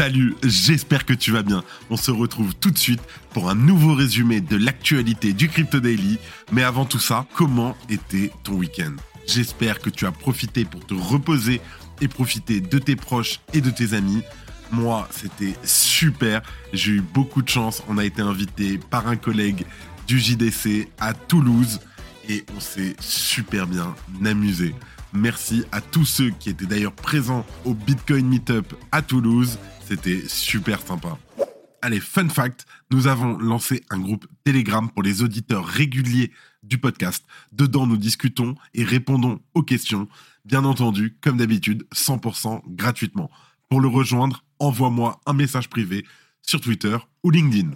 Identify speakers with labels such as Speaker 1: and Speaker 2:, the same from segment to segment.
Speaker 1: Salut, j'espère que tu vas bien. On se retrouve tout de suite pour un nouveau résumé de l'actualité du Crypto Daily. Mais avant tout ça, comment était ton week-end? J'espère que tu as profité pour te reposer et profiter de tes proches et de tes amis. Moi, c'était super. J'ai eu beaucoup de chance. On a été invité par un collègue du JDC à Toulouse et on s'est super bien amusé. Merci à tous ceux qui étaient d'ailleurs présents au Bitcoin Meetup à Toulouse. C'était super sympa. Allez, fun fact, nous avons lancé un groupe Telegram pour les auditeurs réguliers du podcast. Dedans, nous discutons et répondons aux questions. Bien entendu, comme d'habitude, 100% gratuitement. Pour le rejoindre, envoie-moi un message privé sur Twitter ou LinkedIn.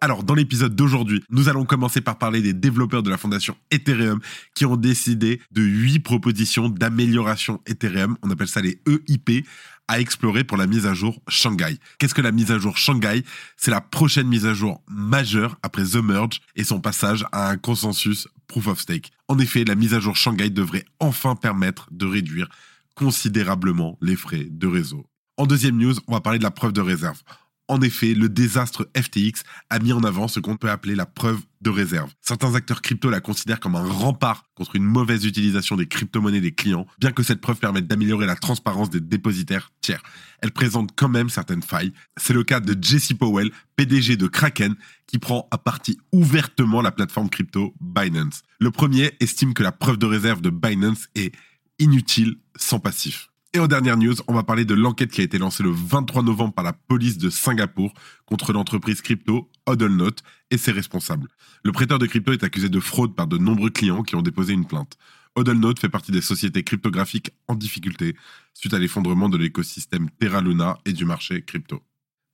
Speaker 1: Alors, dans l'épisode d'aujourd'hui, nous allons commencer par parler des développeurs de la fondation Ethereum qui ont décidé de 8 propositions d'amélioration Ethereum, on appelle ça les EIP, à explorer pour la mise à jour Shanghai. Qu'est-ce que la mise à jour Shanghai? C'est la prochaine mise à jour majeure après The Merge et son passage à un consensus Proof of Stake. En effet, la mise à jour Shanghai devrait enfin permettre de réduire considérablement les frais de réseau. En deuxième news, on va parler de la preuve de réserve. En effet, le désastre FTX a mis en avant ce qu'on peut appeler la preuve de réserve. Certains acteurs crypto la considèrent comme un rempart contre une mauvaise utilisation des crypto-monnaies des clients, bien que cette preuve permette d'améliorer la transparence des dépositaires tiers. Elle présente quand même certaines failles. C'est le cas de Jesse Powell, PDG de Kraken, qui prend à partie ouvertement la plateforme crypto Binance. Le premier estime que la preuve de réserve de Binance est inutile sans passif. Et en dernière news, on va parler de l'enquête qui a été lancée le 23 novembre par la police de Singapour contre l'entreprise crypto HODLNOTE et ses responsables. Le prêteur de crypto est accusé de fraude par de nombreux clients qui ont déposé une plainte. HODLNOTE fait partie des sociétés cryptographiques en difficulté suite à l'effondrement de l'écosystème Terra Luna et du marché crypto.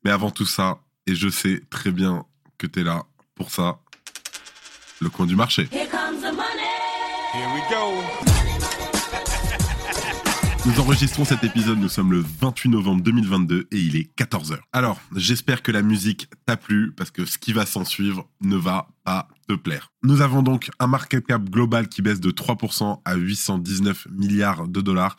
Speaker 1: Mais avant tout ça, et je sais très bien que tu es là pour ça, le coin du marché.
Speaker 2: Here comes the money.
Speaker 3: Here we go.
Speaker 1: Nous enregistrons cet épisode, nous sommes le 28 novembre 2022 et il est 14h. Alors, j'espère que la musique t'a plu parce que ce qui va s'en suivre ne va pas te plaire. Nous avons donc un market cap global qui baisse de 3% à 819 milliards de dollars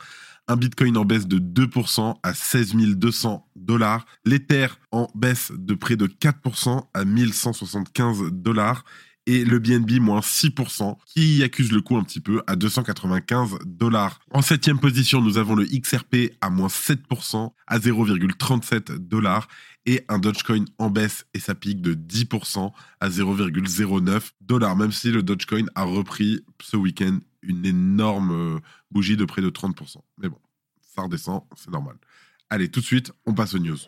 Speaker 1: un Bitcoin en baisse de 2% à 16 200 dollars, l'Ether en baisse de près de 4% à 1175 dollars et le BNB moins 6% qui accuse le coup un petit peu à 295 dollars. En septième position, nous avons le XRP à moins 7% à 0,37 dollars et un Dogecoin en baisse et sa pique de 10% à 0,09 dollars, même si le Dogecoin a repris ce week-end une énorme euh, bougie de près de 30%. Mais bon, ça redescend, c'est normal. Allez, tout de suite, on passe aux news.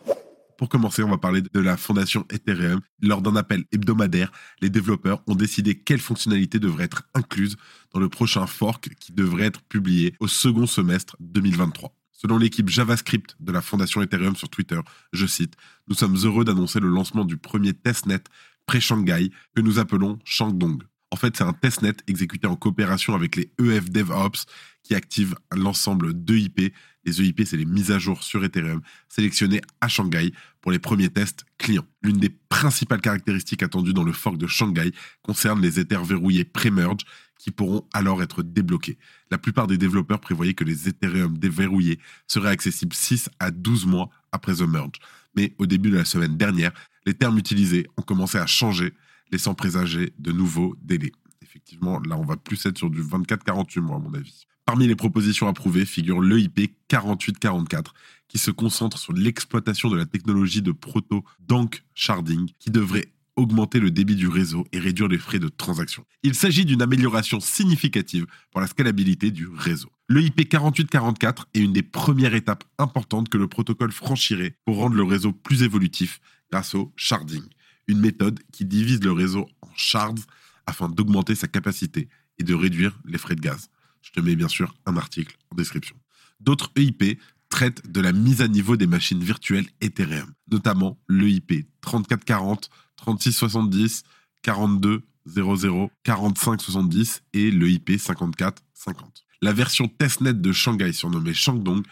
Speaker 1: Pour commencer, on va parler de la fondation Ethereum. Lors d'un appel hebdomadaire, les développeurs ont décidé quelles fonctionnalités devraient être incluses dans le prochain fork qui devrait être publié au second semestre 2023. Selon l'équipe JavaScript de la fondation Ethereum sur Twitter, je cite, Nous sommes heureux d'annoncer le lancement du premier testnet pré-Shanghai que nous appelons Shangdong. En fait, c'est un testnet exécuté en coopération avec les EF DevOps qui activent l'ensemble d'EIP. Les EIP, c'est les mises à jour sur Ethereum sélectionnées à Shanghai pour les premiers tests clients. L'une des principales caractéristiques attendues dans le fork de Shanghai concerne les Ethers verrouillés pré-merge qui pourront alors être débloqués. La plupart des développeurs prévoyaient que les Ethereum déverrouillés seraient accessibles 6 à 12 mois après The Merge. Mais au début de la semaine dernière, les termes utilisés ont commencé à changer laissant présager de nouveaux délais. Effectivement, là, on va plus être sur du 24-48 mois, à mon avis. Parmi les propositions approuvées figure l'EIP 4844, qui se concentre sur l'exploitation de la technologie de proto-dank sharding, qui devrait augmenter le débit du réseau et réduire les frais de transaction. Il s'agit d'une amélioration significative pour la scalabilité du réseau. L'EIP 4844 est une des premières étapes importantes que le protocole franchirait pour rendre le réseau plus évolutif grâce au sharding une méthode qui divise le réseau en shards afin d'augmenter sa capacité et de réduire les frais de gaz. Je te mets bien sûr un article en description. D'autres EIP traitent de la mise à niveau des machines virtuelles Ethereum, notamment l'EIP 3440, 3670, 42 00 45 70 et le IP 54 50. La version testnet de Shanghai surnommée Shangdong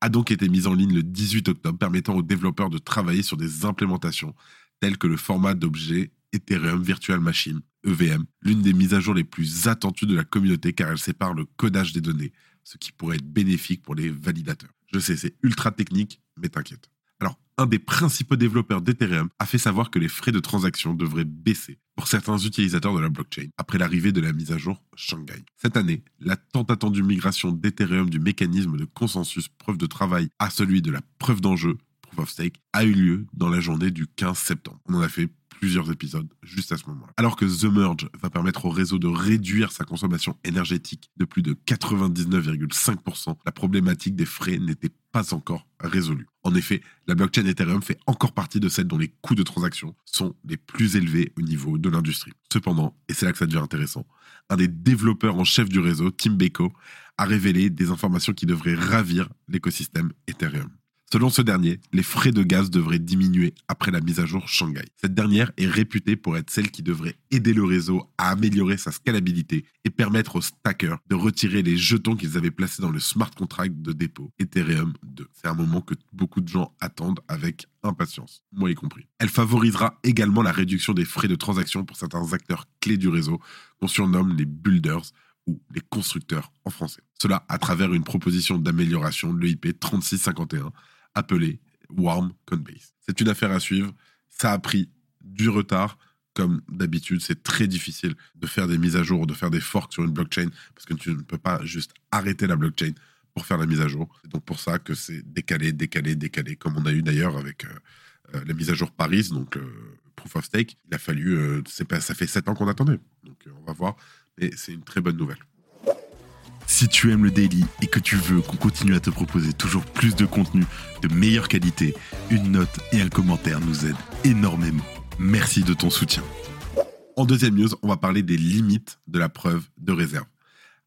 Speaker 1: a donc été mise en ligne le 18 octobre, permettant aux développeurs de travailler sur des implémentations telles que le format d'objet Ethereum Virtual Machine, EVM, l'une des mises à jour les plus attendues de la communauté car elle sépare le codage des données, ce qui pourrait être bénéfique pour les validateurs. Je sais, c'est ultra technique, mais t'inquiète. Alors, un des principaux développeurs d'Ethereum a fait savoir que les frais de transaction devraient baisser pour certains utilisateurs de la blockchain après l'arrivée de la mise à jour Shanghai. Cette année, la tant attendue migration d'Ethereum du mécanisme de consensus preuve de travail à celui de la preuve d'enjeu Of Stake a eu lieu dans la journée du 15 septembre. On en a fait plusieurs épisodes juste à ce moment-là. Alors que The Merge va permettre au réseau de réduire sa consommation énergétique de plus de 99,5%, la problématique des frais n'était pas encore résolue. En effet, la blockchain Ethereum fait encore partie de celles dont les coûts de transaction sont les plus élevés au niveau de l'industrie. Cependant, et c'est là que ça devient intéressant, un des développeurs en chef du réseau, Tim Beko, a révélé des informations qui devraient ravir l'écosystème Ethereum. Selon ce dernier, les frais de gaz devraient diminuer après la mise à jour Shanghai. Cette dernière est réputée pour être celle qui devrait aider le réseau à améliorer sa scalabilité et permettre aux stackers de retirer les jetons qu'ils avaient placés dans le smart contract de dépôt Ethereum 2. C'est un moment que beaucoup de gens attendent avec impatience, moi y compris. Elle favorisera également la réduction des frais de transaction pour certains acteurs clés du réseau qu'on surnomme les builders ou les constructeurs en français. Cela à travers une proposition d'amélioration de l'EIP 3651 appelé Warm Coinbase. C'est une affaire à suivre. Ça a pris du retard. Comme d'habitude, c'est très difficile de faire des mises à jour ou de faire des forks sur une blockchain parce que tu ne peux pas juste arrêter la blockchain pour faire la mise à jour. C'est donc pour ça que c'est décalé, décalé, décalé, comme on a eu d'ailleurs avec euh, euh, la mise à jour Paris, donc euh, Proof of Stake. Il a fallu, pas, ça fait 7 ans qu'on attendait. Donc on va voir, mais c'est une très bonne nouvelle.
Speaker 4: Si tu aimes le daily et que tu veux qu'on continue à te proposer toujours plus de contenu de meilleure qualité, une note et un commentaire nous aident énormément. Merci de ton soutien.
Speaker 1: En deuxième news, on va parler des limites de la preuve de réserve.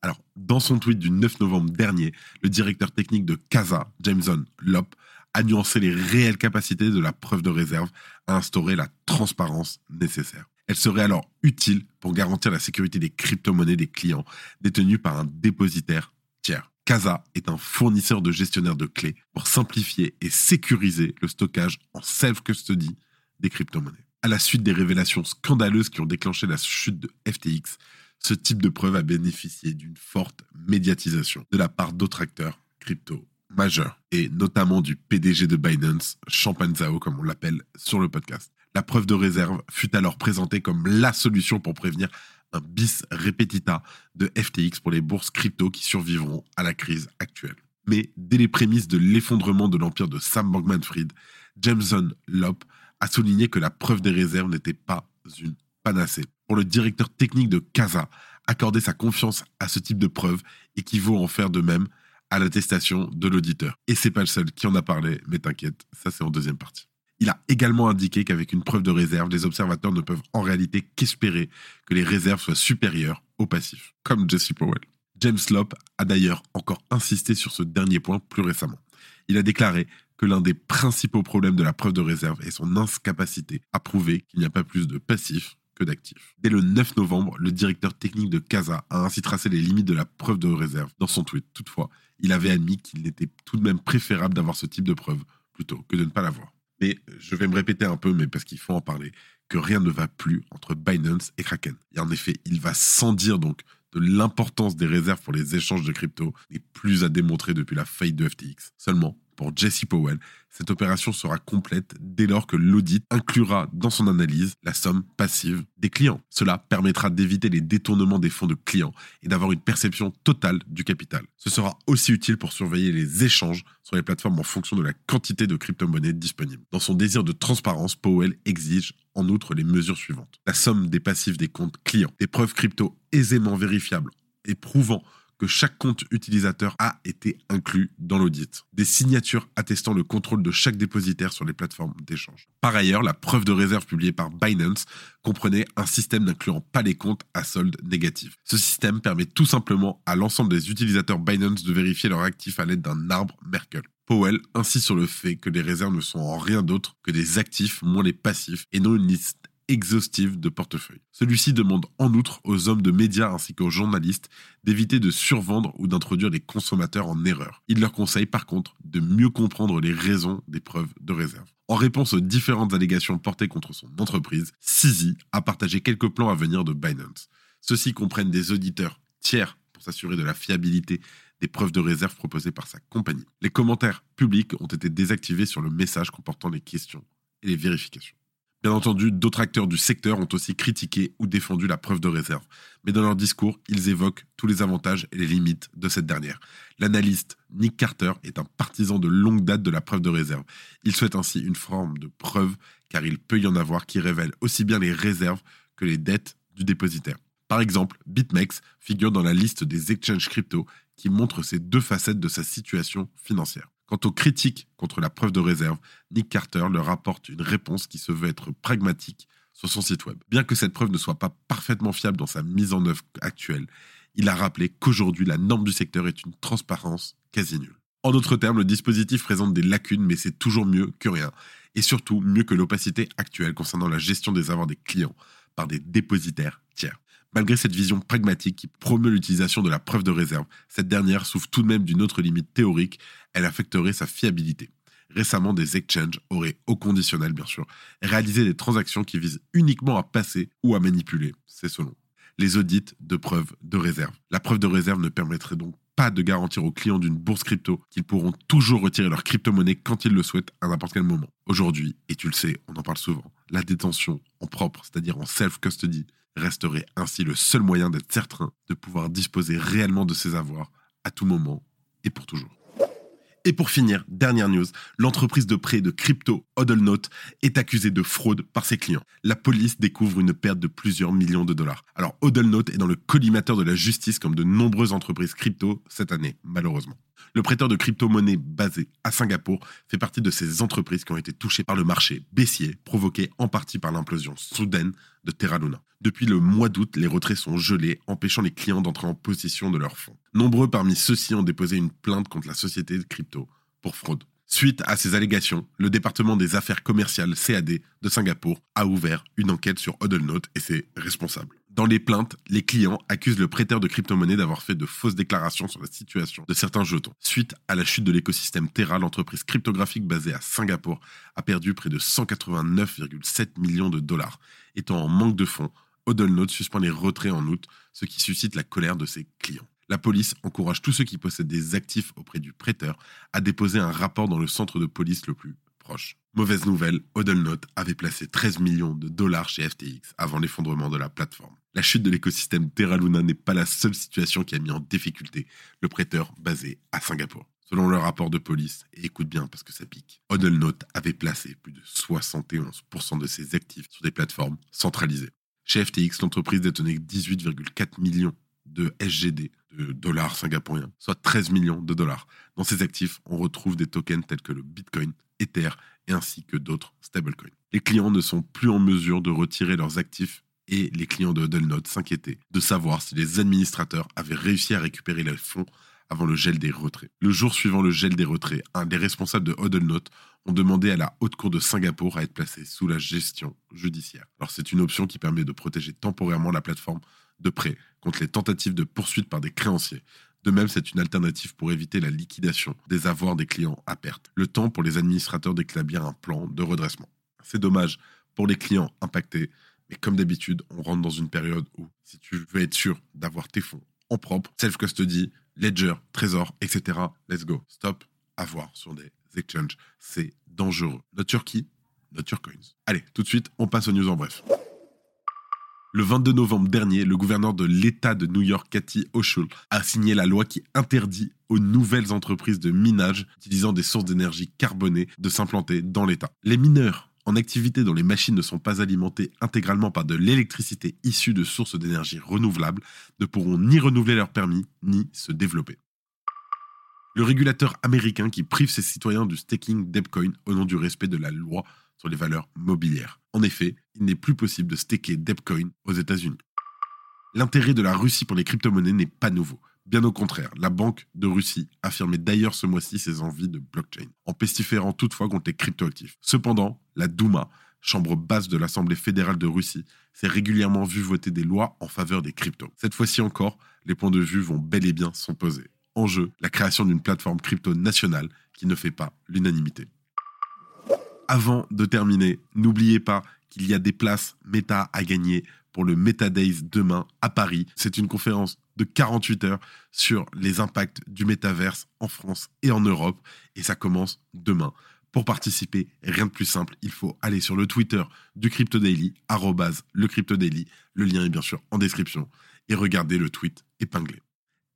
Speaker 1: Alors, dans son tweet du 9 novembre dernier, le directeur technique de Casa, Jameson Lop, a nuancé les réelles capacités de la preuve de réserve à instaurer la transparence nécessaire. Elle serait alors utile pour garantir la sécurité des crypto-monnaies des clients détenus par un dépositaire tiers. Casa est un fournisseur de gestionnaire de clés pour simplifier et sécuriser le stockage en self-custody des crypto-monnaies. À la suite des révélations scandaleuses qui ont déclenché la chute de FTX, ce type de preuve a bénéficié d'une forte médiatisation de la part d'autres acteurs crypto majeurs, et notamment du PDG de Binance, Champagne Zhao, comme on l'appelle sur le podcast. La preuve de réserve fut alors présentée comme la solution pour prévenir un bis repetita de FTX pour les bourses crypto qui survivront à la crise actuelle. Mais dès les prémices de l'effondrement de l'empire de Sam Bankman-Fried, Jameson Lopp a souligné que la preuve des réserves n'était pas une panacée. Pour le directeur technique de Casa, accorder sa confiance à ce type de preuve équivaut à en faire de même à l'attestation de l'auditeur. Et c'est pas le seul qui en a parlé, mais t'inquiète, ça c'est en deuxième partie. Il a également indiqué qu'avec une preuve de réserve, les observateurs ne peuvent en réalité qu'espérer que les réserves soient supérieures aux passifs, comme Jesse Powell. James Lopp a d'ailleurs encore insisté sur ce dernier point plus récemment. Il a déclaré que l'un des principaux problèmes de la preuve de réserve est son incapacité à prouver qu'il n'y a pas plus de passifs que d'actifs. Dès le 9 novembre, le directeur technique de Casa a ainsi tracé les limites de la preuve de réserve dans son tweet. Toutefois, il avait admis qu'il était tout de même préférable d'avoir ce type de preuve plutôt que de ne pas l'avoir. Mais je vais me répéter un peu, mais parce qu'il faut en parler, que rien ne va plus entre Binance et Kraken. Et en effet, il va sans dire donc de l'importance des réserves pour les échanges de crypto n'est plus à démontrer depuis la faillite de FTX. Seulement, pour Jesse Powell, cette opération sera complète dès lors que l'audit inclura dans son analyse la somme passive des clients. Cela permettra d'éviter les détournements des fonds de clients et d'avoir une perception totale du capital. Ce sera aussi utile pour surveiller les échanges sur les plateformes en fonction de la quantité de crypto-monnaies disponibles. Dans son désir de transparence, Powell exige en outre les mesures suivantes. La somme des passifs des comptes clients, des preuves crypto aisément vérifiables et prouvant que chaque compte utilisateur a été inclus dans l'audit. Des signatures attestant le contrôle de chaque dépositaire sur les plateformes d'échange. Par ailleurs, la preuve de réserve publiée par Binance comprenait un système n'incluant pas les comptes à solde négatif. Ce système permet tout simplement à l'ensemble des utilisateurs Binance de vérifier leurs actifs à l'aide d'un arbre Merkle. Powell insiste sur le fait que les réserves ne sont en rien d'autre que des actifs moins les passifs et non une liste exhaustive de portefeuille. Celui-ci demande en outre aux hommes de médias ainsi qu'aux journalistes d'éviter de survendre ou d'introduire les consommateurs en erreur. Il leur conseille par contre de mieux comprendre les raisons des preuves de réserve. En réponse aux différentes allégations portées contre son entreprise, Sisi a partagé quelques plans à venir de Binance. Ceux-ci comprennent des auditeurs tiers pour s'assurer de la fiabilité des preuves de réserve proposées par sa compagnie. Les commentaires publics ont été désactivés sur le message comportant les questions et les vérifications. Bien entendu, d'autres acteurs du secteur ont aussi critiqué ou défendu la preuve de réserve, mais dans leur discours, ils évoquent tous les avantages et les limites de cette dernière. L'analyste Nick Carter est un partisan de longue date de la preuve de réserve. Il souhaite ainsi une forme de preuve, car il peut y en avoir qui révèlent aussi bien les réserves que les dettes du dépositaire. Par exemple, BitMEX figure dans la liste des exchanges crypto qui montrent ces deux facettes de sa situation financière. Quant aux critiques contre la preuve de réserve, Nick Carter leur apporte une réponse qui se veut être pragmatique sur son site web. Bien que cette preuve ne soit pas parfaitement fiable dans sa mise en œuvre actuelle, il a rappelé qu'aujourd'hui la norme du secteur est une transparence quasi nulle. En d'autres termes, le dispositif présente des lacunes, mais c'est toujours mieux que rien, et surtout mieux que l'opacité actuelle concernant la gestion des avoirs des clients par des dépositaires tiers. Malgré cette vision pragmatique qui promeut l'utilisation de la preuve de réserve, cette dernière souffre tout de même d'une autre limite théorique, elle affecterait sa fiabilité. Récemment, des exchanges auraient, au conditionnel bien sûr, réalisé des transactions qui visent uniquement à passer ou à manipuler, c'est selon. Les audits de preuve de réserve. La preuve de réserve ne permettrait donc pas de garantir aux clients d'une bourse crypto qu'ils pourront toujours retirer leur crypto-monnaie quand ils le souhaitent à n'importe quel moment. Aujourd'hui, et tu le sais, on en parle souvent, la détention en propre, c'est-à-dire en self-custody, resterait ainsi le seul moyen d'être certain de pouvoir disposer réellement de ses avoirs à tout moment et pour toujours. Et pour finir, dernière news, l'entreprise de prêt de crypto HODLNOTE est accusée de fraude par ses clients. La police découvre une perte de plusieurs millions de dollars. Alors HODLNOTE est dans le collimateur de la justice comme de nombreuses entreprises crypto cette année, malheureusement. Le prêteur de crypto-monnaie basé à Singapour fait partie de ces entreprises qui ont été touchées par le marché baissier, provoqué en partie par l'implosion soudaine Terra Luna. Depuis le mois d'août, les retraits sont gelés, empêchant les clients d'entrer en possession de leurs fonds. Nombreux parmi ceux-ci ont déposé une plainte contre la société de crypto pour fraude. Suite à ces allégations, le département des affaires commerciales CAD de Singapour a ouvert une enquête sur HODLNOTE et ses responsables. Dans les plaintes, les clients accusent le prêteur de crypto-monnaie d'avoir fait de fausses déclarations sur la situation de certains jetons. Suite à la chute de l'écosystème Terra, l'entreprise cryptographique basée à Singapour a perdu près de 189,7 millions de dollars. Étant en manque de fonds, Hodlnote suspend les retraits en août, ce qui suscite la colère de ses clients. La police encourage tous ceux qui possèdent des actifs auprès du prêteur à déposer un rapport dans le centre de police le plus Mauvaise nouvelle, Hodlnote avait placé 13 millions de dollars chez FTX avant l'effondrement de la plateforme. La chute de l'écosystème Terra Luna n'est pas la seule situation qui a mis en difficulté le prêteur basé à Singapour. Selon le rapport de police, et écoute bien parce que ça pique, Hodlnote avait placé plus de 71% de ses actifs sur des plateformes centralisées. Chez FTX, l'entreprise détenait 18,4 millions de SGD, de dollars singapouriens, soit 13 millions de dollars. Dans ces actifs, on retrouve des tokens tels que le Bitcoin, Ether et ainsi que d'autres stablecoins. Les clients ne sont plus en mesure de retirer leurs actifs et les clients de Huddle s'inquiétaient de savoir si les administrateurs avaient réussi à récupérer les fonds avant le gel des retraits. Le jour suivant le gel des retraits, un des responsables de HODLNOTE ont demandé à la Haute Cour de Singapour à être placé sous la gestion judiciaire. Alors c'est une option qui permet de protéger temporairement la plateforme de prêt contre les tentatives de poursuite par des créanciers. De même, c'est une alternative pour éviter la liquidation des avoirs des clients à perte. Le temps pour les administrateurs d'établir un plan de redressement. C'est dommage pour les clients impactés, mais comme d'habitude, on rentre dans une période où, si tu veux être sûr d'avoir tes fonds en propre, self-custody, ledger, trésor, etc., let's go. Stop, avoir sur des exchanges, c'est dangereux. Not your key, not your coins. Allez, tout de suite, on passe aux news en bref. Le 22 novembre dernier, le gouverneur de l'État de New York, Cathy Hochul, a signé la loi qui interdit aux nouvelles entreprises de minage utilisant des sources d'énergie carbonées de s'implanter dans l'État. Les mineurs en activité dont les machines ne sont pas alimentées intégralement par de l'électricité issue de sources d'énergie renouvelables ne pourront ni renouveler leur permis ni se développer. Le régulateur américain qui prive ses citoyens du staking Debcoin au nom du respect de la loi sur les valeurs mobilières. En effet, il n'est plus possible de staker Debcoin aux États-Unis. L'intérêt de la Russie pour les crypto-monnaies n'est pas nouveau. Bien au contraire, la Banque de Russie affirmait d'ailleurs ce mois-ci ses envies de blockchain, en pestiférant toutefois contre les cryptoactifs. Cependant, la Douma chambre basse de l'Assemblée fédérale de Russie, s'est régulièrement vu voter des lois en faveur des cryptos. Cette fois-ci encore, les points de vue vont bel et bien s'opposer. En jeu, la création d'une plateforme crypto nationale qui ne fait pas l'unanimité. Avant de terminer, n'oubliez pas qu'il y a des places méta à gagner pour le Meta Days demain à Paris. C'est une conférence de 48 heures sur les impacts du métaverse en France et en Europe et ça commence demain. Pour participer, rien de plus simple, il faut aller sur le Twitter du Crypto Daily, le Crypto Daily, le lien est bien sûr en description, et regardez le tweet épinglé.